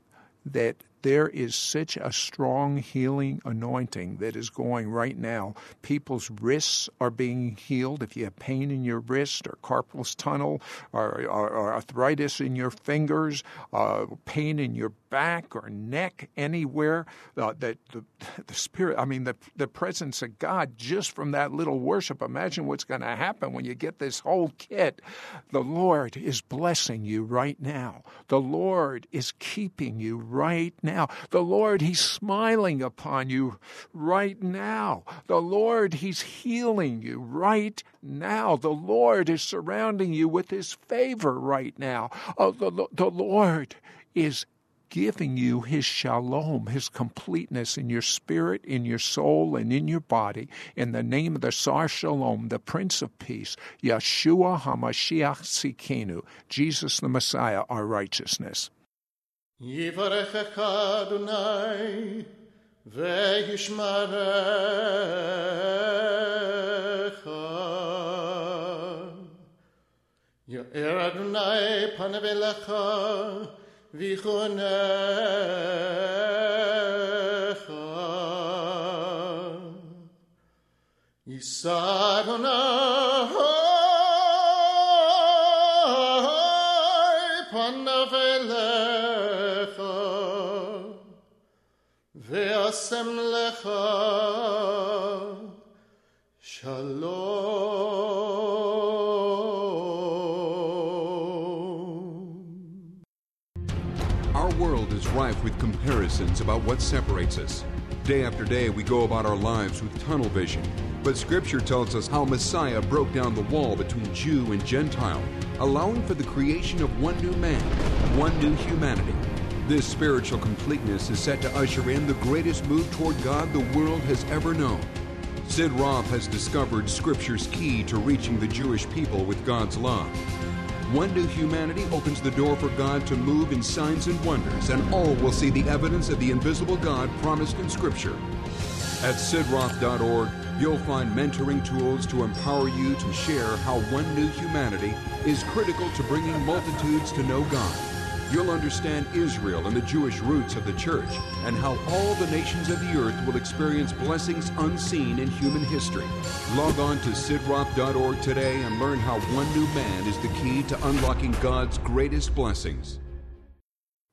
that there is such a strong healing anointing that is going right now. People's wrists are being healed. If you have pain in your wrist or carpal tunnel or, or, or arthritis in your fingers, uh, pain in your back or neck, anywhere, uh, that the, (laughs) the Spirit, I mean, the, the presence of God just from that little worship. Imagine what's going to happen when you get this whole kit. The Lord is blessing you right now. The Lord is keeping you right now now. The Lord, He's smiling upon you right now. The Lord, He's healing you right now. The Lord is surrounding you with His favor right now. Oh, the, the Lord is giving you his shalom, his completeness in your spirit, in your soul, and in your body, in the name of the Sar Shalom, the Prince of Peace, Yeshua HaMashiach Tzidkenu, Jesus the Messiah, our righteousness. יברכך אדוני וישמרך יאר אדוני פניו אליך ויחונך יישא אדוני Our world is rife with comparisons about what separates us. Day after day, we go about our lives with tunnel vision. But Scripture tells us how Messiah broke down the wall between Jew and Gentile, allowing for the creation of one new man, one new humanity. This spiritual completeness is set to usher in the greatest move toward God the world has ever known. Sid Roth has discovered Scripture's key to reaching the Jewish people with God's love. One new humanity opens the door for God to move in signs and wonders, and all will see the evidence of the invisible God promised in Scripture. At sidroth.org, you'll find mentoring tools to empower you to share how one new humanity is critical to bringing multitudes to know God you'll understand Israel and the Jewish roots of the church and how all the nations of the earth will experience blessings unseen in human history. Log on to sidroth.org today and learn how one new man is the key to unlocking God's greatest blessings.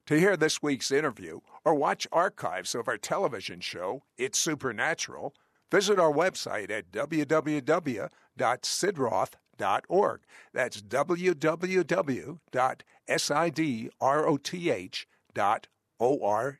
To hear this week's interview or watch archives of our television show, It's Supernatural, visit our website at www.sidroth.org. That's www.sidroth.org.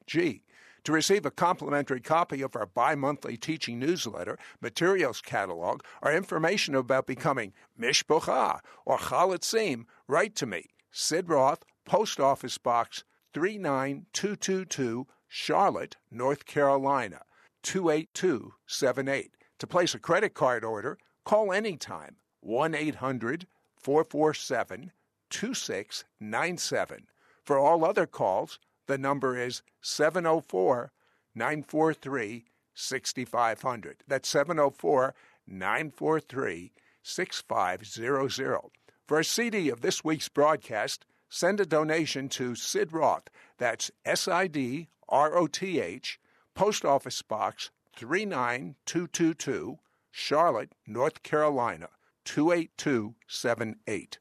To receive a complimentary copy of our bi monthly teaching newsletter, materials catalog, or information about becoming Mishpocha or Chalutzim, write to me, Sid Roth, Post Office Box 39222, Charlotte, North Carolina 28278. To place a credit card order, call anytime 1 800 447 2697. For all other calls, the number is 704 943 6500. That's 704 943 6500. For a CD of this week's broadcast, send a donation to Sid Roth. That's S I D R O T H, Post Office Box 39222, Charlotte, North Carolina 28278.